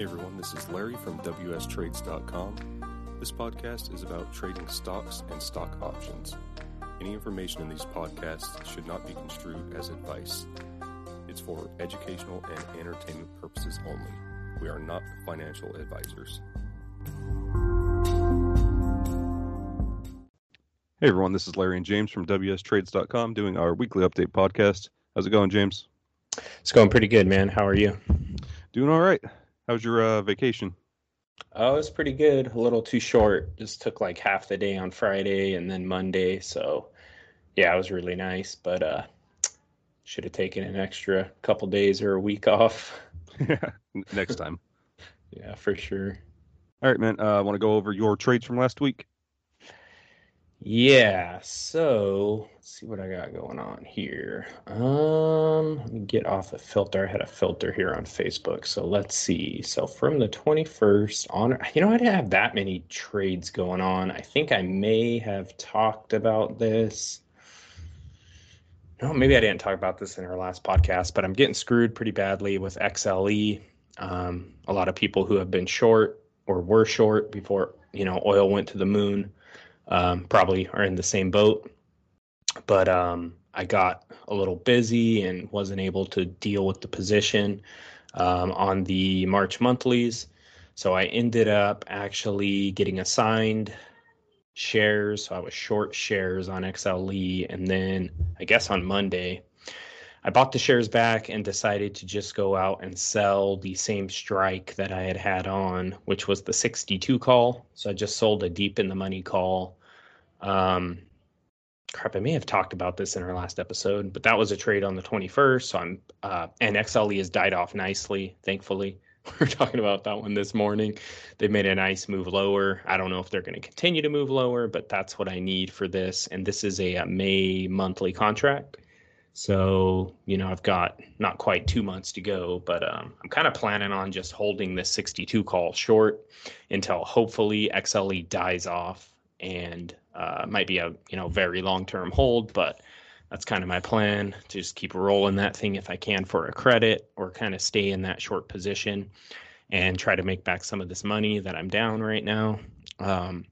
Hey everyone, this is Larry from WSTrades.com. This podcast is about trading stocks and stock options. Any information in these podcasts should not be construed as advice. It's for educational and entertainment purposes only. We are not financial advisors. Hey everyone, this is Larry and James from WSTrades.com doing our weekly update podcast. How's it going, James? It's going pretty good, man. How are you? Doing all right. How was your uh, vacation? Oh, it was pretty good. A little too short. Just took like half the day on Friday and then Monday. So, yeah, it was really nice. But uh, should have taken an extra couple days or a week off. Yeah, next time. yeah, for sure. All right, man. I uh, want to go over your trades from last week. Yeah, so let's see what I got going on here. Um, let me get off a filter. I had a filter here on Facebook. So let's see. So from the 21st on, you know, I didn't have that many trades going on. I think I may have talked about this. No, maybe I didn't talk about this in our last podcast, but I'm getting screwed pretty badly with XLE. Um, a lot of people who have been short or were short before, you know, oil went to the moon um, probably are in the same boat. But um, I got a little busy and wasn't able to deal with the position um, on the March monthlies. So I ended up actually getting assigned shares. So I was short shares on XLE. And then I guess on Monday, I bought the shares back and decided to just go out and sell the same strike that I had had on, which was the 62 call. So I just sold a deep in the money call um, crap, I may have talked about this in our last episode, but that was a trade on the 21st. So I'm, uh, and XLE has died off nicely, thankfully. We are talking about that one this morning. They made a nice move lower. I don't know if they're going to continue to move lower, but that's what I need for this. And this is a, a May monthly contract. So, you know, I've got not quite two months to go, but um, I'm kind of planning on just holding this 62 call short until hopefully XLE dies off and uh, might be a you know very long term hold, but that's kind of my plan to just keep rolling that thing if I can for a credit or kind of stay in that short position and try to make back some of this money that I'm down right now. Um,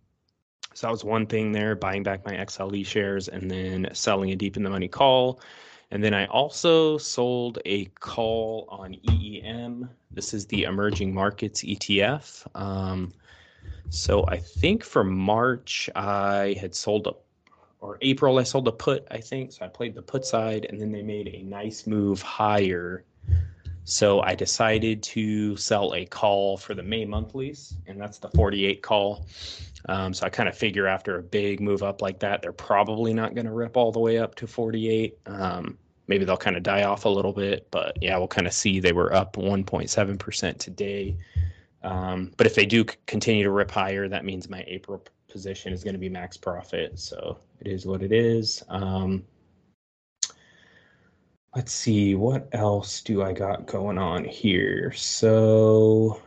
so that was one thing there, buying back my XLE shares and then selling a deep in the money call. And then I also sold a call on EEM. This is the emerging markets ETF. Um, so I think for March I had sold a or April I sold a put, I think. So I played the put side and then they made a nice move higher. So I decided to sell a call for the May monthlies, and that's the 48 call. Um, so I kind of figure after a big move up like that, they're probably not going to rip all the way up to 48. Um, maybe they'll kind of die off a little bit, but yeah, we'll kind of see they were up 1.7% today. Um, but if they do continue to rip higher, that means my April position is going to be max profit. So it is what it is. Um, let's see, what else do I got going on here? So,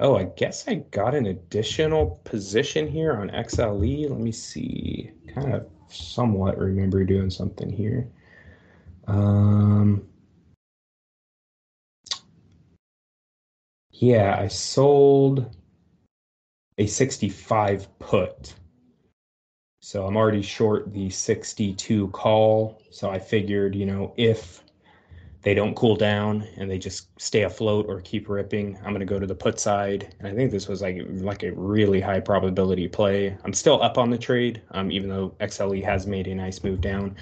oh, I guess I got an additional position here on XLE. Let me see. Kind of somewhat remember doing something here. Um, Yeah, I sold a 65 put. So I'm already short the 62 call. So I figured, you know, if they don't cool down and they just stay afloat or keep ripping, I'm going to go to the put side. And I think this was like like a really high probability play. I'm still up on the trade, um, even though XLE has made a nice move down.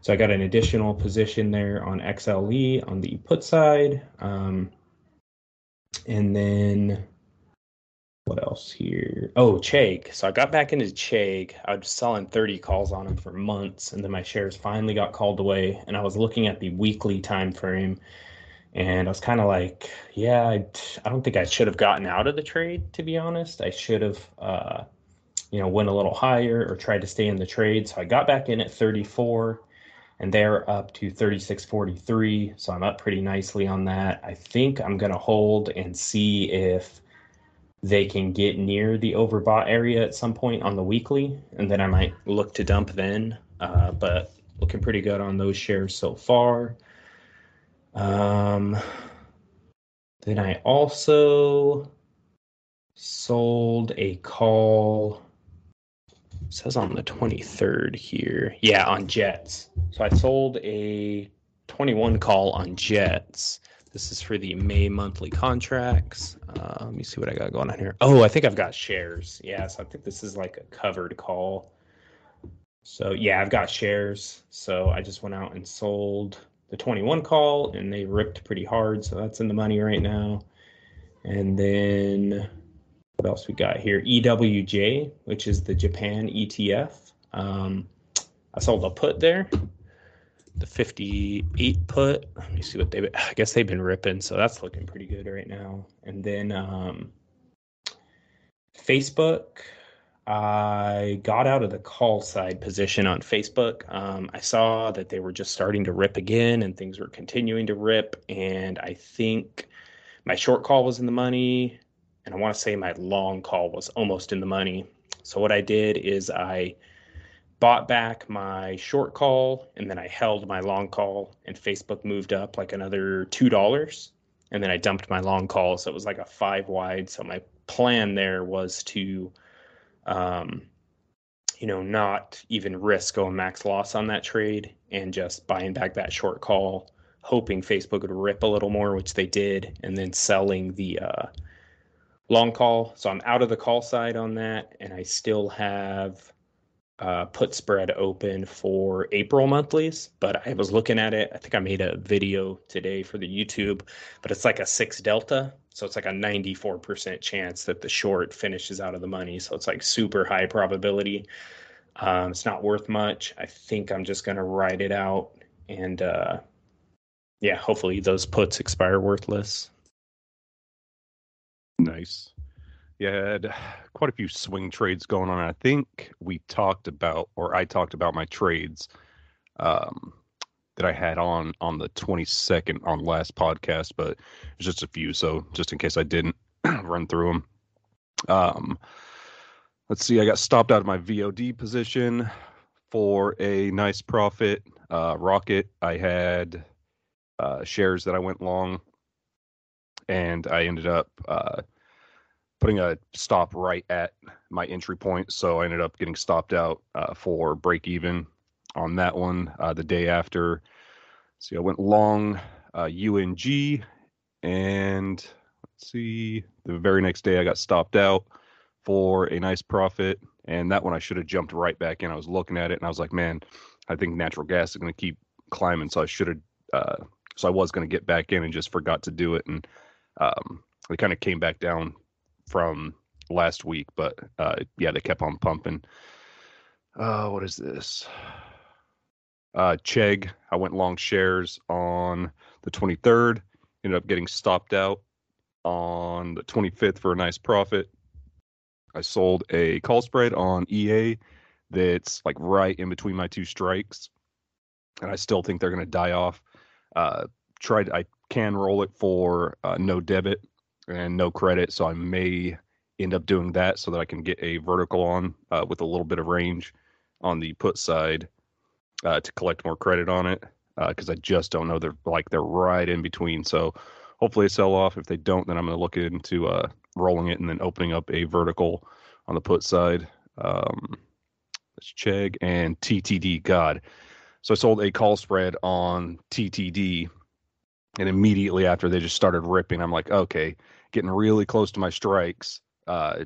So I got an additional position there on XLE on the put side. Um, and then what else here? Oh, Chegg. So I got back into Chegg. I was selling 30 calls on them for months, and then my shares finally got called away. And I was looking at the weekly time frame, and I was kind of like, yeah, I, I don't think I should have gotten out of the trade. To be honest, I should have, uh, you know, went a little higher or tried to stay in the trade. So I got back in at 34 and they're up to 36.43 so i'm up pretty nicely on that i think i'm going to hold and see if they can get near the overbought area at some point on the weekly and then i might look to dump then uh, but looking pretty good on those shares so far Um, then I also sold a call. Says on the 23rd here. Yeah, on Jets. So I sold a 21 call on Jets. This is for the May monthly contracts. Uh, let me see what I got going on here. Oh, I think I've got shares. Yeah, so I think this is like a covered call. So yeah, I've got shares. So I just went out and sold the 21 call and they ripped pretty hard. So that's in the money right now. And then what else we got here? EWJ, which is the Japan ETF. Um, I sold a put there, the 58 put. Let me see what they. I guess they've been ripping, so that's looking pretty good right now. And then um, Facebook. I got out of the call side position on Facebook. Um, I saw that they were just starting to rip again and things were continuing to rip. And I think my short call was in the money and I want to say my long call was almost in the money. So what I did is I bought back my short call and then I held my long call and Facebook moved up like another two dollars and then I dumped my long call so it was like a five wide. So my plan there was to um you know not even risk going max loss on that trade and just buying back that short call hoping Facebook would rip a little more which they did and then selling the uh long call. So I'm out of the call side on that, and I still have uh, put spread open for April monthlies. But I was looking at it. I think I made a video today for the YouTube, but it's like a six delta. So it's like a 94% chance that the short finishes out of the money. So it's like super high probability. Um, it's not worth much. I think I'm just going to ride it out. And uh, yeah, hopefully those puts expire worthless. Nice. Yeah, I had quite a few swing trades going on. I think we talked about, or I talked about my trades um, that I had on on the 22nd on last podcast, but it's just a few. So just in case I didn't run through them. Um, let's see. I got stopped out of my VOD position for a nice profit. Uh, Rocket, I had uh, shares that I went long and I ended up uh, putting a stop right at my entry point. So I ended up getting stopped out uh, for break even on that one uh, the day after. See, I went long UNG, uh, and let's see, the very next day I got stopped out for a nice profit. And that one I should have jumped right back in. I was looking at it and I was like, man, I think natural gas is going to keep climbing. So I should have, uh, so I was going to get back in and just forgot to do it. And um, they kind of came back down from last week, but uh, yeah, they kept on pumping. Uh, what is this? Uh, Chegg, I went long shares on the 23rd, ended up getting stopped out on the 25th for a nice profit. I sold a call spread on EA that's like right in between my two strikes, and I still think they're going to die off. Uh, tried, I can roll it for uh, no debit and no credit, so I may end up doing that so that I can get a vertical on uh, with a little bit of range on the put side uh, to collect more credit on it because uh, I just don't know. They're like they're right in between. So hopefully they sell off. If they don't, then I'm going to look into uh, rolling it and then opening up a vertical on the put side. Um, that's Chegg and TTD. God. So I sold a call spread on TTD and immediately after they just started ripping i'm like okay getting really close to my strikes uh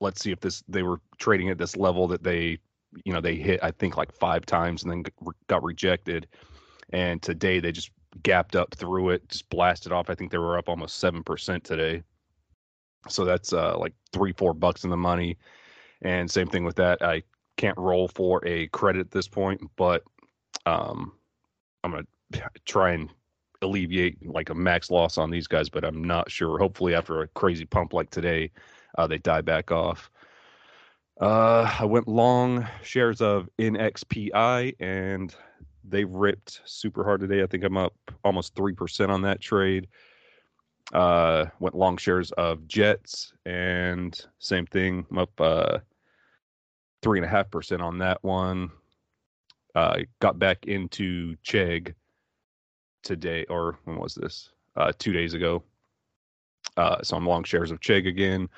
let's see if this they were trading at this level that they you know they hit i think like five times and then got rejected. And today they just gapped up through it just blasted off. I think they were up almost 7% today. So that's uh like three four bucks in the money. And same thing with that. I can't roll for a credit at this point but um i'm gonna try and alleviate like a max loss on these guys, but I'm not sure. Hopefully, after a crazy pump like today, uh, they die back off. Uh, I went long shares of NXPI and they ripped super hard today. I think I'm up almost 3% on that trade. Uh, went long shares of Jets and same thing. I'm up uh, 3.5% on that one. Uh, got back into Chegg today, or when was this? Uh, two days ago. Uh, so I'm long shares of Chegg again.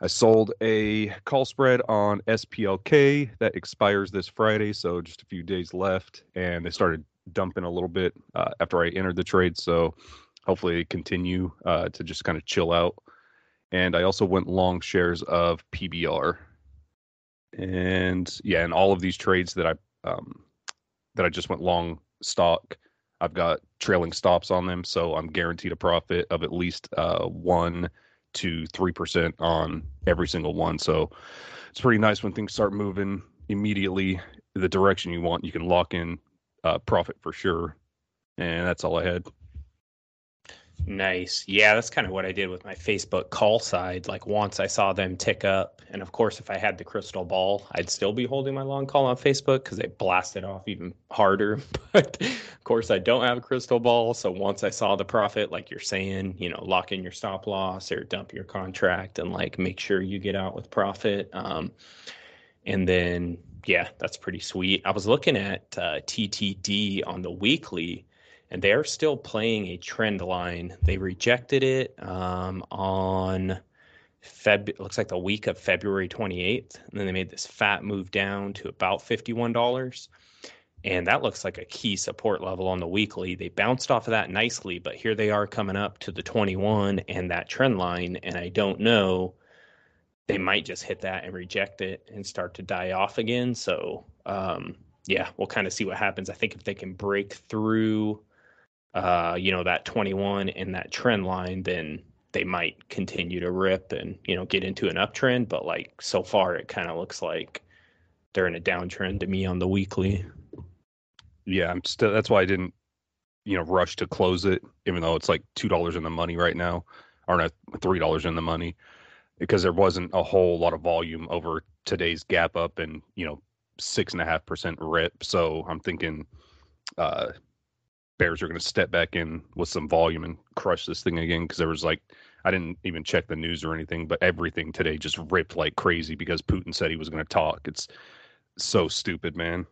I sold a call spread on SPLK that expires this Friday, so just a few days left, and they started dumping a little bit uh, after I entered the trade. So hopefully they continue uh, to just kind of chill out. And I also went long shares of PBR, and yeah, and all of these trades that I um, that I just went long stock, I've got trailing stops on them, so I'm guaranteed a profit of at least uh, one to three percent on every single one. So it's pretty nice when things start moving immediately the direction you want. You can lock in uh, profit for sure, and that's all I had. Nice. Yeah, that's kind of what I did with my Facebook call side. Like once I saw them tick up, and of course, if I had the crystal ball, I'd still be holding my long call on Facebook because they blasted off even harder. But of course, I don't have a crystal ball. So once I saw the profit, like you're saying, you know, lock in your stop loss or dump your contract and like make sure you get out with profit. Um, and then, yeah, that's pretty sweet. I was looking at uh, TTD on the weekly and they're still playing a trend line. They rejected it um, on Feb. looks like the week of February 28th, and then they made this fat move down to about $51. And that looks like a key support level on the weekly. They bounced off of that nicely, but here they are coming up to the 21 and that trend line. And I don't know, they might just hit that and reject it and start to die off again. So, um, yeah, we'll kind of see what happens. I think if they can break through uh, you know, that 21 and that trend line, then they might continue to rip and, you know, get into an uptrend. But like so far, it kind of looks like they're in a downtrend to me on the weekly. Yeah, I'm still, that's why I didn't, you know, rush to close it, even though it's like $2 in the money right now, or not $3 in the money, because there wasn't a whole lot of volume over today's gap up and, you know, six and a half percent rip. So I'm thinking, uh, Bears are going to step back in with some volume and crush this thing again because there was like I didn't even check the news or anything, but everything today just ripped like crazy because Putin said he was going to talk. It's so stupid, man.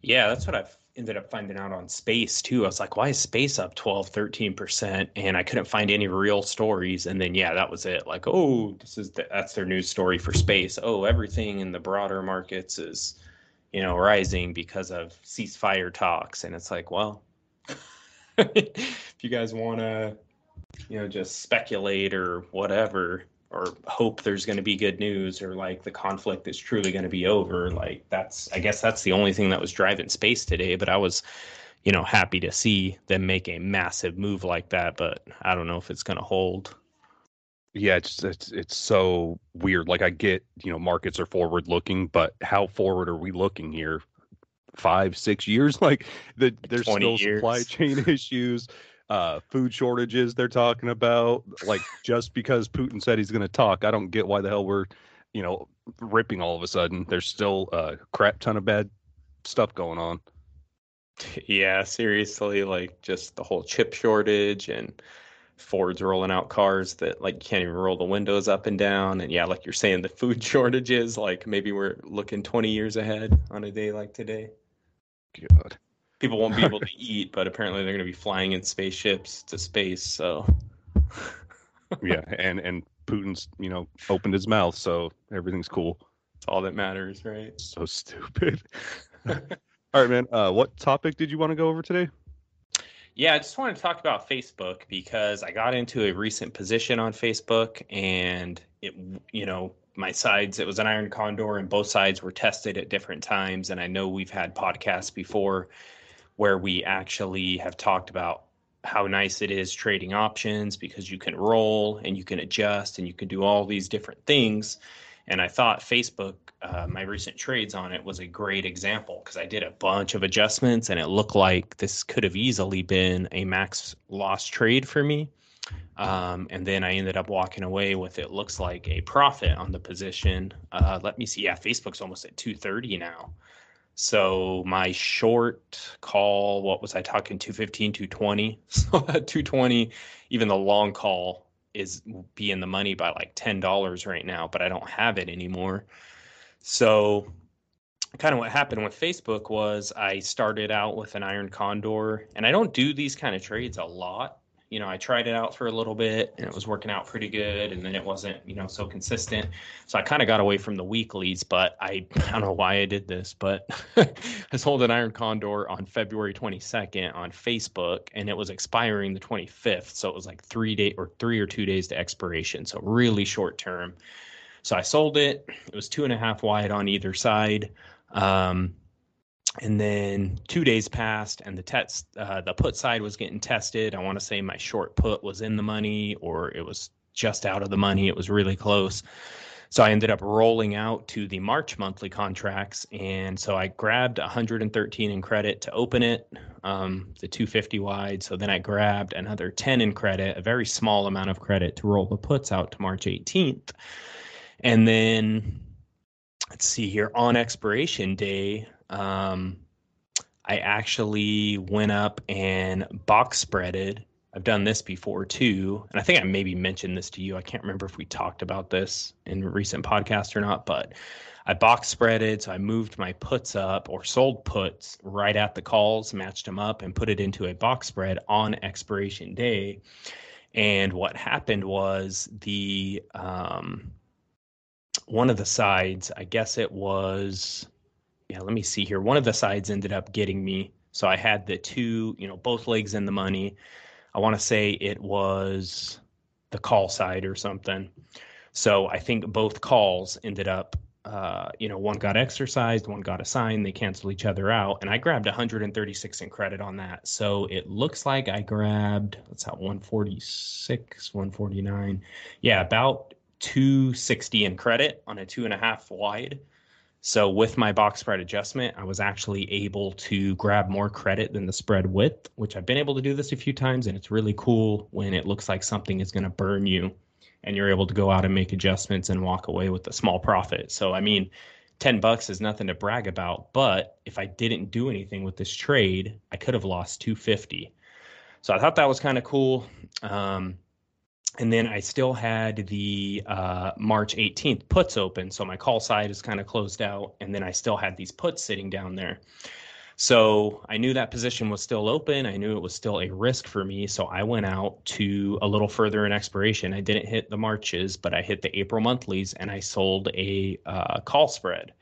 Yeah, that's what I've ended up finding out on space too. I was like, why is space up 12, 13%? And I couldn't find any real stories. And then, yeah, that was it. Like, oh, this is the, that's their news story for space. Oh, everything in the broader markets is you know, rising because of ceasefire talks. And it's like, well, if you guys want to, you know, just speculate or whatever, or hope there's going to be good news or like the conflict is truly going to be over, like that's, I guess that's the only thing that was driving space today. But I was, you know, happy to see them make a massive move like that. But I don't know if it's going to hold yeah it's it's it's so weird like i get you know markets are forward looking but how forward are we looking here five six years like the, there's still years. supply chain issues uh food shortages they're talking about like just because putin said he's going to talk i don't get why the hell we're you know ripping all of a sudden there's still a crap ton of bad stuff going on yeah seriously like just the whole chip shortage and Ford's rolling out cars that like you can't even roll the windows up and down. And yeah, like you're saying, the food shortages, like maybe we're looking 20 years ahead on a day like today. God. People won't be able to eat, but apparently they're going to be flying in spaceships to space. So. yeah, and and Putin's you know opened his mouth, so everything's cool. It's all that matters, right? So stupid. all right, man. Uh, what topic did you want to go over today? Yeah, I just wanted to talk about Facebook because I got into a recent position on Facebook and it, you know, my sides, it was an iron condor and both sides were tested at different times. And I know we've had podcasts before where we actually have talked about how nice it is trading options because you can roll and you can adjust and you can do all these different things. And I thought Facebook, uh, my recent trades on it was a great example because I did a bunch of adjustments and it looked like this could have easily been a max loss trade for me. Um, and then I ended up walking away with it looks like a profit on the position. Uh, let me see. Yeah, Facebook's almost at 230 now. So my short call, what was I talking? 215, 220. So at 220, even the long call is be in the money by like ten dollars right now, but I don't have it anymore. So kind of what happened with Facebook was I started out with an iron condor, and I don't do these kind of trades a lot. You know, I tried it out for a little bit and it was working out pretty good, and then it wasn't, you know, so consistent. So I kind of got away from the weeklies, but I, I don't know why I did this, but I sold an iron condor on February 22nd on Facebook, and it was expiring the 25th. So it was like three day or three or two days to expiration. So really short term. So I sold it. It was two and a half wide on either side. Um, and then two days passed, and the test, uh, the put side was getting tested. I want to say my short put was in the money, or it was just out of the money. It was really close. So I ended up rolling out to the March monthly contracts, and so I grabbed 113 in credit to open it, um, the 250 wide. So then I grabbed another 10 in credit, a very small amount of credit to roll the puts out to March 18th, and then let's see here on expiration day um, i actually went up and box spreaded. I've done this before too and i think i maybe mentioned this to you. I can't remember if we talked about this in recent podcast or not but i box spreaded so i moved my puts up or sold puts right at the calls matched them up and put it into a box spread on expiration day. And what happened was the um, one of the sides, I guess it was, yeah, let me see here. One of the sides ended up getting me. So I had the two, you know, both legs in the money. I want to say it was the call side or something. So I think both calls ended up, uh, you know, one got exercised, one got assigned. They canceled each other out, and I grabbed 136 in credit on that. So it looks like I grabbed, let's have 146, 149. Yeah, about 260 in credit on a two and a half wide. So with my box spread adjustment, I was actually able to grab more credit than the spread width, which I've been able to do this a few times. And it's really cool when it looks like something is going to burn you and you're able to go out and make adjustments and walk away with a small profit. So, I mean, 10 bucks is nothing to brag about, but if I didn't do anything with this trade, I could have lost 250. So I thought that was kind of cool. Um, and then I still had the uh, March 18th puts open. So my call side is kind of closed out. And then I still had these puts sitting down there. So I knew that position was still open. I knew it was still a risk for me. So I went out to a little further in expiration. I didn't hit the Marches, but I hit the April monthlies and I sold a uh, call spread.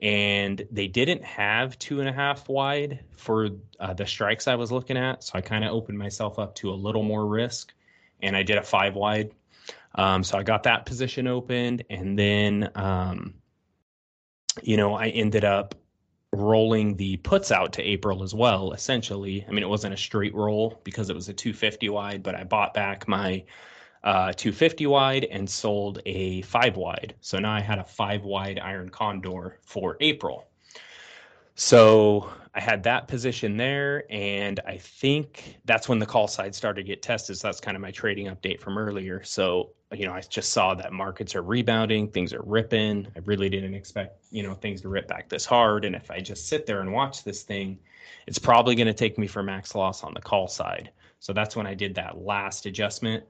And they didn't have two and a half wide for uh, the strikes I was looking at. So I kind of opened myself up to a little more risk and I did a five wide. Um, so I got that position opened, and then um, you know I ended up rolling the puts out to April as well. Essentially, I mean it wasn't a straight roll because it was a 250 wide, but I bought back my uh, 250 wide and sold a five wide. So now I had a five wide iron condor for April. So I had that position there, and I think that's when the call side started to get tested. So that's kind of my trading update from earlier. So you know, I just saw that markets are rebounding, things are ripping. I really didn't expect you know things to rip back this hard, and if I just sit there and watch this thing, it's probably going to take me for max loss on the call side. So that's when I did that last adjustment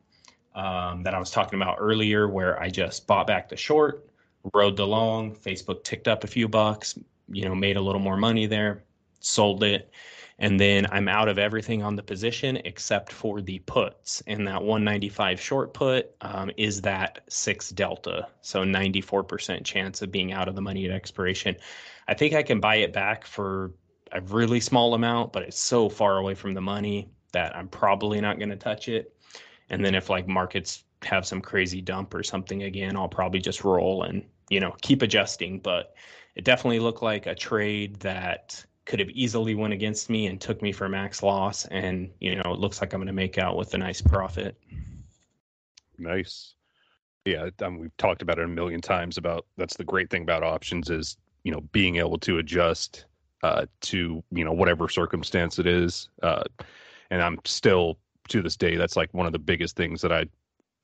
um, that I was talking about earlier, where I just bought back the short, rode the long. Facebook ticked up a few bucks, you know, made a little more money there, sold it. And then I'm out of everything on the position except for the puts. And that 195 short put um, is that six delta. So 94% chance of being out of the money at expiration. I think I can buy it back for a really small amount, but it's so far away from the money that I'm probably not going to touch it. And then if like markets have some crazy dump or something again, I'll probably just roll and, you know, keep adjusting. But it definitely looked like a trade that could have easily went against me and took me for max loss. And, you know, it looks like I'm going to make out with a nice profit. Nice. Yeah, um, we've talked about it a million times about that's the great thing about options is, you know, being able to adjust uh, to, you know, whatever circumstance it is. Uh, and I'm still to this day, that's like one of the biggest things that I,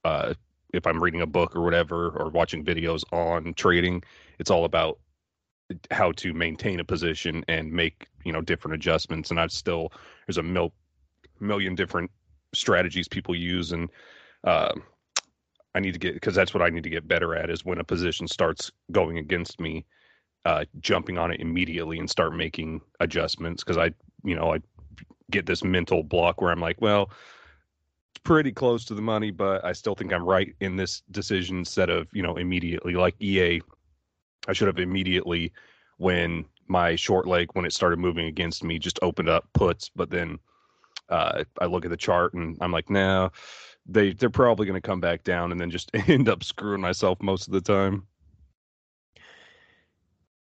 uh, if I'm reading a book or whatever, or watching videos on trading, it's all about how to maintain a position and make you know different adjustments. And i still there's a mil- million different strategies people use. And uh, i need to get because that's what i need to get better at is when a position starts going against me uh, jumping on it immediately and start making adjustments. Because I, you know, I get this mental block where I'm like, well, it's pretty close to the money, but I still think I'm right in this decision instead of, you know, immediately. Like EA. I should have immediately when my short leg when it started moving against me just opened up puts, but then uh, I look at the chart and I'm like, no, they they're probably going to come back down, and then just end up screwing myself most of the time.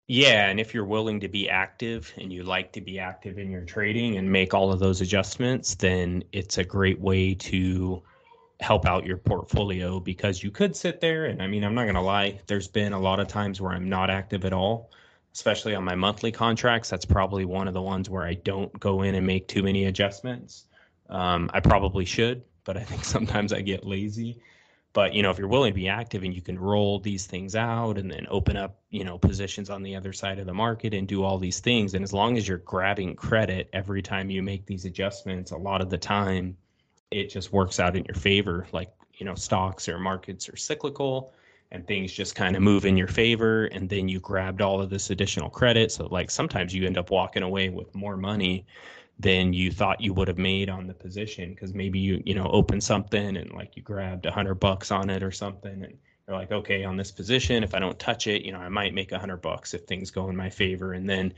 Yeah, and if you're willing to be active and you like to be active in your trading and make all of those adjustments, then it's a great way to help out your portfolio because you could sit there and I mean, I'm not going to lie, there's been a lot of times where I'm not active at all, especially on my monthly contracts. That's probably one of the ones where I don't go in and make too many adjustments. Um, I probably should, but I think sometimes I get lazy but you know if you're willing to be active and you can roll these things out and then open up you know positions on the other side of the market and do all these things and as long as you're grabbing credit every time you make these adjustments a lot of the time it just works out in your favor like you know stocks or markets are cyclical and things just kind of move in your favor and then you grabbed all of this additional credit. So like sometimes you end up walking away with more money than you thought you would have made on the position because maybe you you know open something and like you grabbed a hundred bucks on it or something and you're like okay on this position if i don't touch it you know i might make a hundred bucks if things go in my favor. And then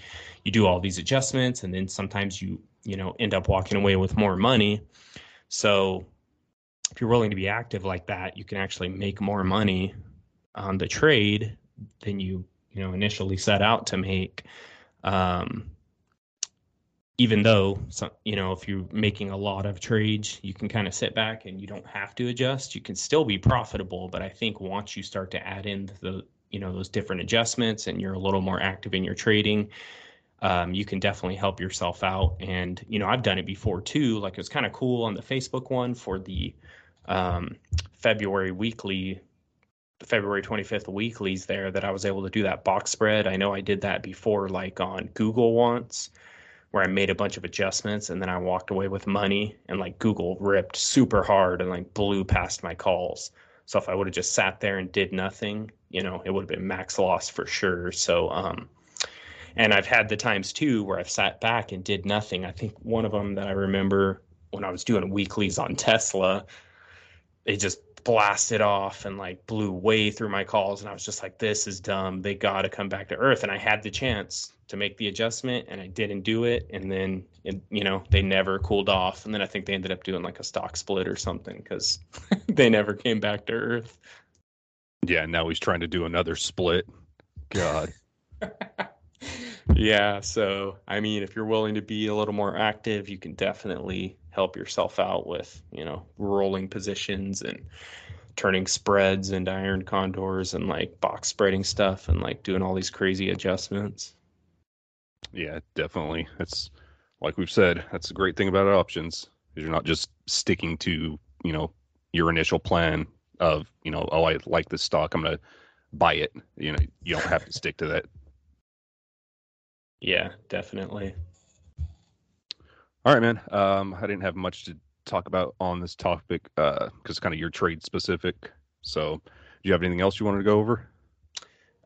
you do all these adjustments and then sometimes you you know end up walking away with more money so if you're willing to be active like that you can actually make more money on the trade than you you know initially set out to make. Um, even though you know if you're making a lot of trades you can kind of sit back and you don't have to adjust. You can still be profitable but i think once you start to add in the you know those different adjustments and you're a little more active in your trading um, you can definitely help yourself out and you know i've done it before too like it was kind of cool on the facebook one for the um, february weekly the February 25th weeklies there that I was able to do that box spread. I know I did that before, like on Google once where I made a bunch of adjustments and then I walked away with money and like Google ripped super hard and like blew past my calls. So if I would have just sat there and did nothing, you know, it would have been max loss for sure. So um and I've had the times too where I've sat back and did nothing. I think one of them that I remember when I was doing weeklies on Tesla, it just blasted off and like blew way through my calls and I was just like this is dumb. They got to come back to earth and I had the chance to make the adjustment and I didn't do it and then it, you know they never cooled off and then I think they ended up doing like a stock split or something cuz they never came back to earth. Yeah, now he's trying to do another split. God. yeah, so I mean if you're willing to be a little more active, you can definitely help yourself out with, you know, rolling positions and turning spreads into iron condors and like box spreading stuff and like doing all these crazy adjustments. Yeah, definitely. That's like we've said. That's the great thing about options is you're not just sticking to you know your initial plan of you know oh I like this stock I'm gonna buy it. You know you don't have to stick to that. Yeah, definitely. All right, man. Um, I didn't have much to talk about on this topic because uh, kind of your trade specific. So, do you have anything else you wanted to go over?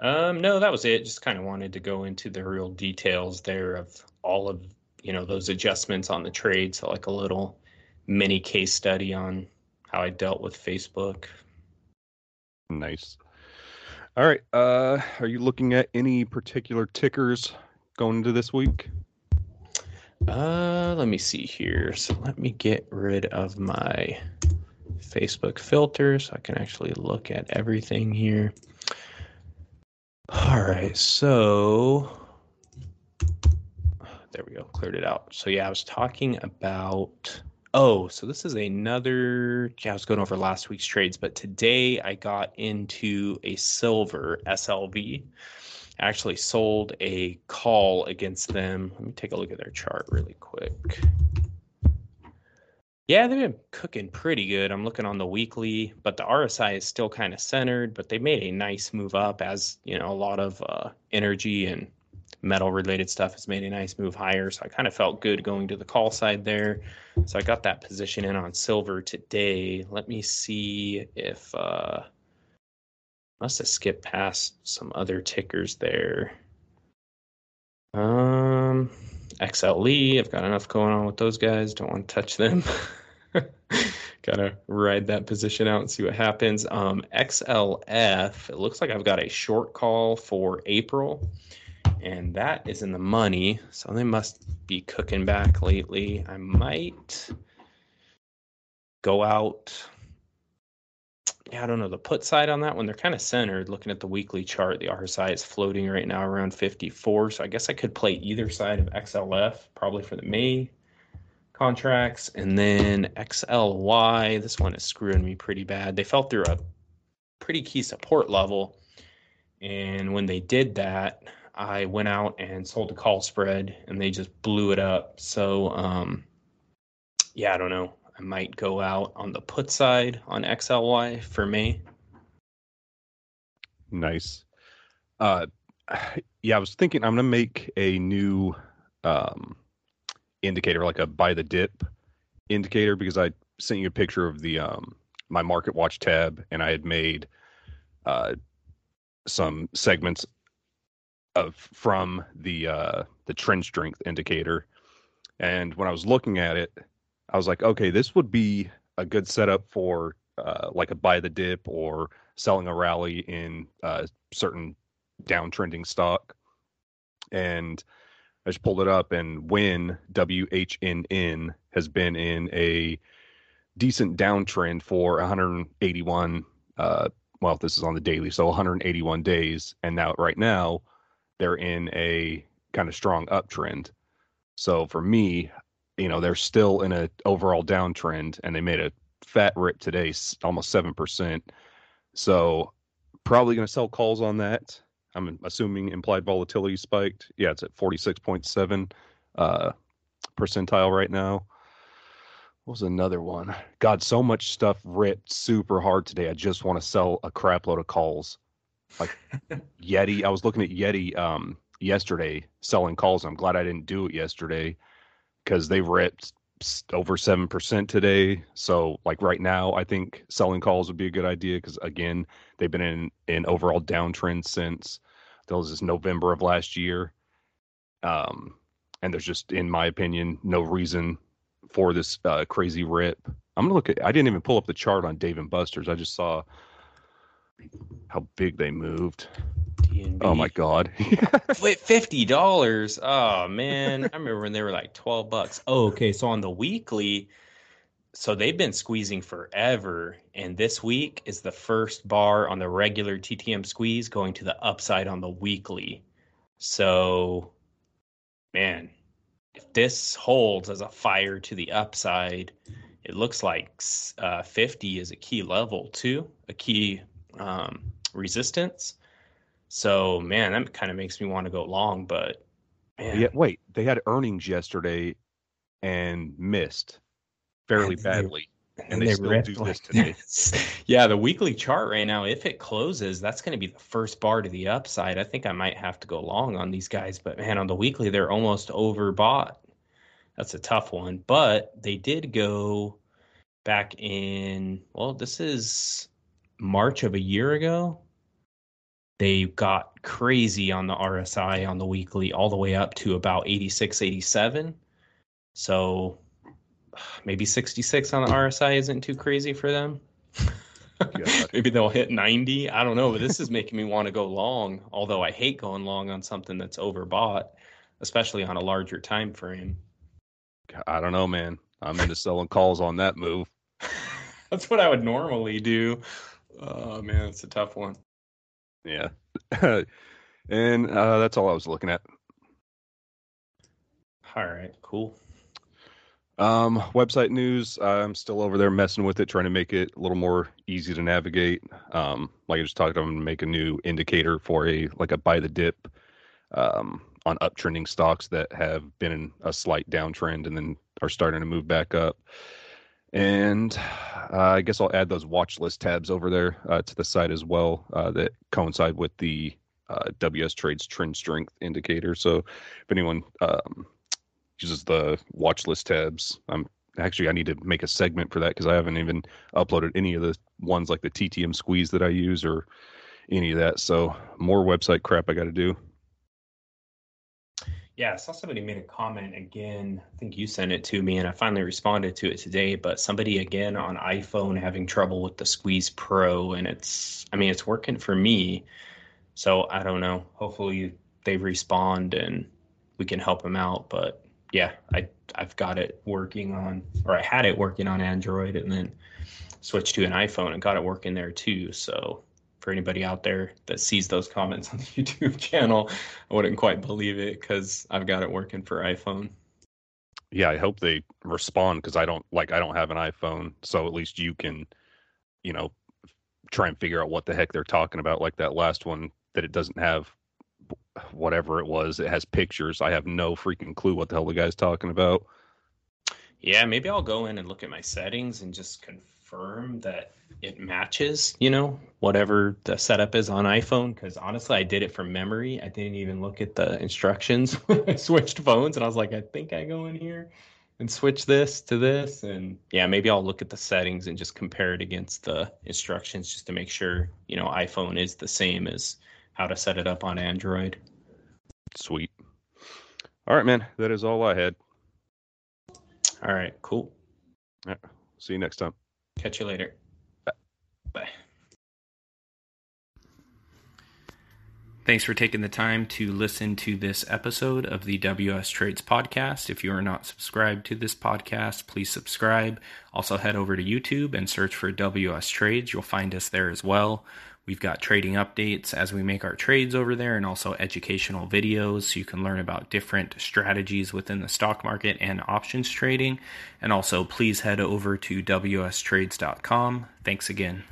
Um, no, that was it. Just kind of wanted to go into the real details there of all of you know those adjustments on the trade. So like a little mini case study on how I dealt with Facebook. Nice. All right. Uh, are you looking at any particular tickers going into this week? Uh, let me see here. So let me get rid of my Facebook filter so I can actually look at everything here. All right, so there we go, cleared it out. So yeah, I was talking about. Oh, so this is another. Yeah, I was going over last week's trades, but today I got into a silver SLV. Actually sold a call against them. Let me take a look at their chart really quick. Yeah, they've been cooking pretty good. I'm looking on the weekly, but the RSI is still kind of centered, but they made a nice move up as, you know, a lot of uh, energy and metal related stuff has made a nice move higher. So I kind of felt good going to the call side there. So I got that position in on silver today. Let me see if uh must have skipped past some other tickers there. Um, XLE, I've got enough going on with those guys. Don't want to touch them. Gotta ride that position out and see what happens. Um, XLF, it looks like I've got a short call for April, and that is in the money. So they must be cooking back lately. I might go out. Yeah, I don't know the put side on that one. They're kind of centered. Looking at the weekly chart, the RSI is floating right now around 54. So I guess I could play either side of XLF, probably for the May contracts. And then XLY, this one is screwing me pretty bad. They fell through a pretty key support level. And when they did that, I went out and sold a call spread and they just blew it up. So, um, yeah, I don't know. I might go out on the put side on XLY for me. Nice. Uh, yeah, I was thinking I'm gonna make a new um, indicator, like a buy the dip indicator, because I sent you a picture of the um, my market watch tab, and I had made uh, some segments of from the uh, the trend strength indicator, and when I was looking at it, I was like, okay, this would be a good setup for uh, like a buy the dip or selling a rally in uh, certain downtrending stock. And I just pulled it up, and when WHNN has been in a decent downtrend for 181, uh, well, this is on the daily, so 181 days, and now right now they're in a kind of strong uptrend. So for me, you know they're still in a overall downtrend and they made a fat rip today almost 7% so probably going to sell calls on that. I'm assuming implied volatility spiked. Yeah it's at 46.7 uh, percentile right now. What was another one? God so much stuff ripped super hard today. I just want to sell a crap load of calls. Like yeti i was looking at yeti um, yesterday selling calls. I'm glad i didn't do it yesterday because they've ripped over 7% today. So like right now, I think selling calls would be a good idea because again, they've been in an overall downtrend since was this November of last year. Um, and there's just, in my opinion, no reason for this uh, crazy rip. I'm gonna look at. I didn't even pull up the chart on Dave and Buster's. I just saw how big they moved. DNB. Oh my god. Wait, fifty dollars. Oh man. I remember when they were like twelve bucks. Oh, okay. So on the weekly, so they've been squeezing forever. And this week is the first bar on the regular TTM squeeze going to the upside on the weekly. So man, if this holds as a fire to the upside, it looks like uh, 50 is a key level too, a key um, resistance. So man, that kind of makes me want to go long, but man. yeah, wait, they had earnings yesterday and missed fairly and badly. They, and, and, they, they still do this today. yeah, the weekly chart right now, if it closes, that's going to be the first bar to the upside. I think I might have to go long on these guys, but man, on the weekly, they're almost overbought. That's a tough one. But they did go back in, well, this is March of a year ago they got crazy on the RSI on the weekly, all the way up to about 86, 87. So maybe 66 on the RSI isn't too crazy for them. maybe they'll hit 90. I don't know, but this is making me want to go long. Although I hate going long on something that's overbought, especially on a larger time frame. I don't know, man. I'm into selling calls on that move. that's what I would normally do. Oh man, it's a tough one. Yeah. and uh, that's all I was looking at. All right, cool. Um, website news. I'm still over there messing with it, trying to make it a little more easy to navigate. Um, like I just talked, I'm gonna make a new indicator for a like a buy the dip um, on uptrending stocks that have been in a slight downtrend and then are starting to move back up. And uh, I guess I'll add those watch list tabs over there uh, to the site as well uh, that coincide with the uh, WS Trades trend strength indicator. So if anyone um, uses the watch list tabs, I'm actually I need to make a segment for that because I haven't even uploaded any of the ones like the TTM squeeze that I use or any of that. So more website crap I got to do. Yeah, I saw somebody made a comment again. I think you sent it to me, and I finally responded to it today. But somebody again on iPhone having trouble with the Squeeze Pro, and it's, I mean, it's working for me. So I don't know. Hopefully they respond and we can help them out. But yeah, I I've got it working on, or I had it working on Android, and then switched to an iPhone and got it working there too. So for anybody out there that sees those comments on the YouTube channel, I wouldn't quite believe it because I've got it working for iPhone. Yeah, I hope they respond because I don't like I don't have an iPhone, so at least you can, you know, try and figure out what the heck they're talking about. Like that last one that it doesn't have whatever it was. It has pictures. I have no freaking clue what the hell the guy's talking about. Yeah, maybe I'll go in and look at my settings and just confirm confirm that it matches, you know, whatever the setup is on iPhone. Because honestly, I did it from memory. I didn't even look at the instructions when I switched phones, and I was like, I think I go in here and switch this to this, and yeah, maybe I'll look at the settings and just compare it against the instructions just to make sure, you know, iPhone is the same as how to set it up on Android. Sweet. All right, man. That is all I had. All right, cool. Yeah. See you next time. Catch you later. Bye. Bye. Thanks for taking the time to listen to this episode of the WS Trades podcast. If you are not subscribed to this podcast, please subscribe. Also, head over to YouTube and search for WS Trades. You'll find us there as well. We've got trading updates as we make our trades over there and also educational videos so you can learn about different strategies within the stock market and options trading. And also, please head over to wstrades.com. Thanks again.